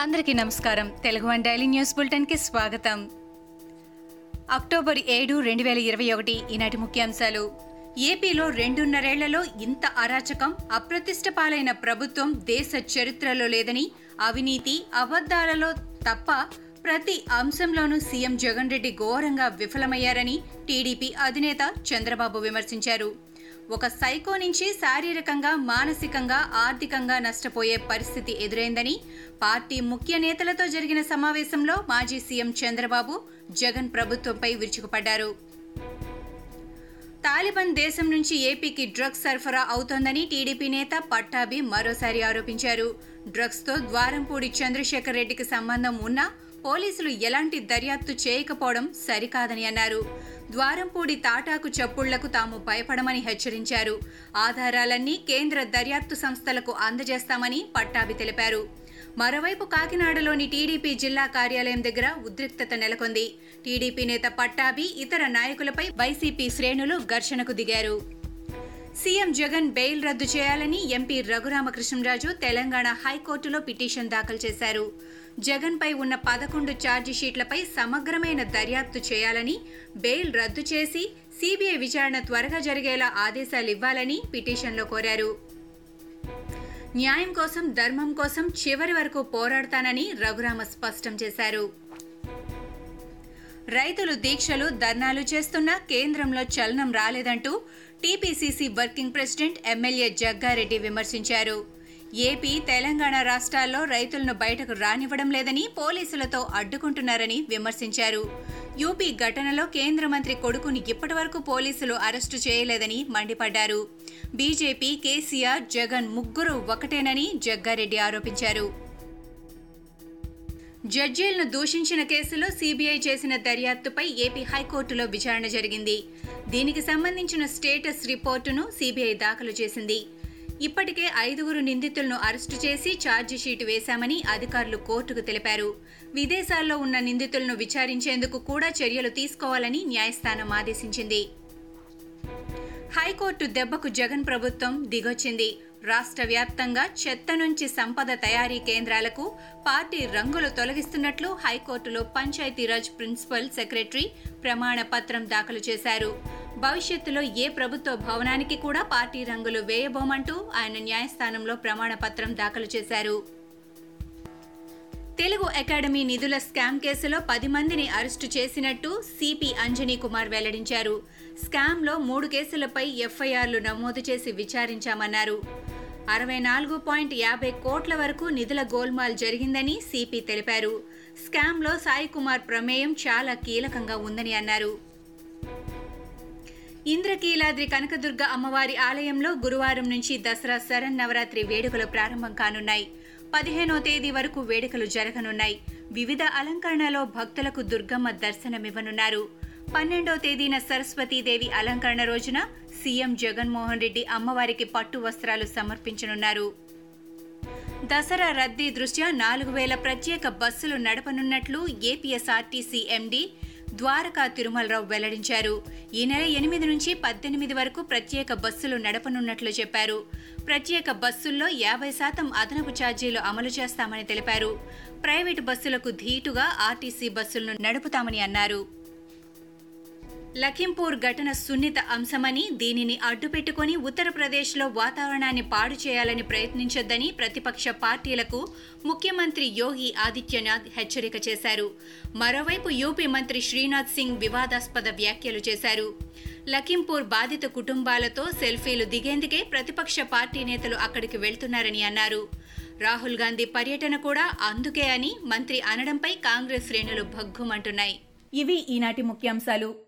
అందరికీ నమస్కారం. Telugu one daily news బులెటిన్కి స్వాగతం. అక్టోబర్ ఏడు రెండు వేల ఇరవై ఒకటి ఈనాటి ముఖ్యాంశాలు. ఏపీలో రెండున్నరేళ్ళలో ఇంత అరాచకం అప్రతిష్ట పాలైన ప్రభుత్వం దేశ చరిత్రలో లేదని అవినీతి అబద్ధాలలో తప్ప ప్రతి అంశంలోనూ సీఎం జగన్ రెడ్డి ఘోరంగా విఫలమయ్యారని టీడీపీ అధినేత చంద్రబాబు విమర్శించారు. ఒక సైకో నుంచి శారీరకంగా మానసికంగా ఆర్థికంగా నష్టపోయే పరిస్థితి ఎదురైందని పార్టీ ముఖ్య నేతలతో జరిగిన సమావేశంలో మాజీ సీఎం చంద్రబాబు జగన్ ప్రభుత్వంపై విరుచుకుపడ్డారు. తాలిబాన్ దేశం నుంచి ఏపీకి డ్రగ్స్ సరఫరా అవుతోందని టీడీపీ నేత పట్టాభి మరోసారి ఆరోపించారు. డ్రగ్స్తో ద్వారంపూడి చంద్రశేఖర్ రెడ్డికి సంబంధం ఉన్నా పోలీసులు ఎలాంటి దర్యాప్తు చేయకపోవడం సరికాదని అన్నారు. ద్వారంపూడి తాటాకు చప్పుళ్ళకు తాము భయపడమని హెచ్చరించారు. ఆధారాలన్నీ కేంద్ర దర్యాప్తు సంస్థలకు అందజేస్తామని పట్టాభి తెలిపారు. మరోవైపు కాకినాడలోని టీడీపీ జిల్లా కార్యాలయం దగ్గర ఉద్రిక్తత నెలకొంది. టీడీపీ నేత పట్టాభి ఇతర నాయకులపై వైసీపీ శ్రేణులు ఘర్షణకు దిగారు. సీఎం జగన్ బెయిల్ రద్దు చేయాలని ఎంపీ రఘురామకృష్ణరాజు తెలంగాణ హైకోర్టులో పిటిషన్ దాఖలు చేశారు. జగన్ పై ఉన్న పదకొండు ఛార్జిషీట్లపై సమగ్రమైన దర్యాప్తు చేయాలని బెయిల్ రద్దు చేసి సీబీఐ విచారణ త్వరగా జరిగేలా ఆదేశాలు ఇవ్వాలని పిటిషన్లో కోరారు. న్యాయం కోసం ధర్మం కోసం చివరి వరకు పోరాడతానని రఘురామ స్పష్టం చేశారు. రైతులు దీక్షలు ధర్నాలు చేస్తున్నా కేంద్రంలో చలనం రాలేదంటూ TPCC working president MLA Jaggareddy విమర్శించారు. ఏపీ తెలంగాణ రాష్ట్రాల్లో రైతులను బయటకు రానివ్వడం లేదని పోలీసులతో అడ్డుకుంటున్నారని విమర్శించారు. యూపీ ఘటనలో కేంద్ర మంత్రి కొడుకుని ఇప్పటివరకు పోలీసులు అరెస్టు చేయలేదని మండిపడ్డారు. బీజేపీ కేసీఆర్ జగన్ ముగ్గురు ఒకటేనని జగ్గారెడ్డి ఆరోపించారు. జడ్జీలను దూషించిన కేసులో సీబీఐ చేసిన దర్యాప్తుపై ఏపీ హైకోర్టులో విచారణ జరిగింది. దీనికి సంబంధించిన స్టేటస్ రిపోర్టును సీబీఐ దాఖలు చేసింది. ఇప్పటికే ఐదుగురు నిందితులను అరెస్టు చేసి ఛార్జిషీటు వేశామని అధికారులు కోర్టుకు తెలిపారు. విదేశాల్లో ఉన్న నిందితులను విచారించేందుకు కూడా చర్యలు తీసుకోవాలని న్యాయస్థానం ఆదేశించింది. హైకోర్టు దెబ్బకు జగన్ ప్రభుత్వం దిగొచ్చింది. రాష్ట్ర వ్యాప్తంగా చెత్త నుంచి సంపద తయారీ కేంద్రాలకు పార్టీ రంగులు తొలగిస్తున్నట్లు హైకోర్టులో పంచాయతీరాజ్ ప్రిన్సిపల్ సెక్రటరీ ప్రమాణ పత్రం దాఖలు చేశారు. భవిష్యత్తులో ఏ ప్రభుత్వ భవనానికి కూడా పార్టీ రంగులు వేయబోమంటూ ఆయన న్యాయస్థానంలో ప్రమాణ పత్రం దాఖలు చేశారు. తెలుగు అకాడమీ నిధుల స్కామ్ కేసులో పది మందిని అరెస్టు చేసినట్టు సిపి అంజనీ కుమార్ వెల్లడించారు. స్కామ్లో మూడు కేసులపై ఎఫ్ఐఆర్లు నమోదు చేసి విచారించామన్నారు. అరవై నాలుగు పాయింట్ యాభై కోట్ల వరకు నిధుల గోల్మాల్ జరిగిందని సిపి తెలిపారు. స్కామ్లో సాయి కుమార్ ప్రమేయం చాలా కీలకంగా ఉందని అన్నారు. ఇంద్రకీలాద్రి కనకదుర్గ అమ్మవారి ఆలయంలో గురువారం నుంచి దసరా శరన్నవరాత్రి వేడుకలు ప్రారంభం కానున్నాయి. పదిహేనో తేదీ వరకు వేడుకలు జరగనున్నాయి. వివిధ అలంకరణలో భక్తులకు దుర్గమ్మ దర్శనమివ్వనున్నారు. పన్నెండో తేదీన సరస్వతీదేవి అలంకరణ రోజున సీఎం జగన్మోహన్ రెడ్డి అమ్మవారికి పట్టు వస్త్రాలు సమర్పించనున్నారు. దసరా రద్దీ దృష్ట్యా నాలుగు వేల ప్రత్యేక బస్సులు నడపనున్నట్లు ఏపీఎస్ఆర్టీసీ ఎండీ ద్వారకా తిరుమలరావు వెల్లడించారు. ఈ నెల ఎనిమిది నుంచి పద్దెనిమిది వరకు ప్రత్యేక బస్సులు నడపనున్నట్లు చెప్పారు. ప్రత్యేక బస్సుల్లో యాభై శాతం అదనపు ఛార్జీలు అమలు చేస్తామని తెలిపారు. ప్రైవేటు బస్సులకు ధీటుగా ఆర్టీసీ బస్సులను నడుపుతామని అన్నారు. లఖింపూర్ ఘటన సున్నిత అంశమని దీనిని అడ్డుపెట్టుకుని ఉత్తరప్రదేశ్లో వాతావరణాన్ని పాడు చేయాలని ప్రయత్నించొద్దని ప్రతిపక్ష పార్టీలకు ముఖ్యమంత్రి యోగి ఆదిత్యనాథ్ హెచ్చరిక చేశారు. మరోవైపు యూపీ మంత్రి శ్రీనాథ్ సింగ్ వివాదాస్పద వ్యాఖ్యలు చేశారు. లఖింపూర్ బాధిత కుటుంబాలతో సెల్ఫీలు దిగేందుకే ప్రతిపక్ష పార్టీ నేతలు అక్కడికి వెళ్తున్నారని అన్నారు. రాహుల్ గాంధీ పర్యటన కూడా అందుకే అని మంత్రి అనడంపై కాంగ్రెస్ శ్రేణులు భగ్గుమంటున్నాయి. ఇవి ఈనాటి ముఖ్యాంశాలు.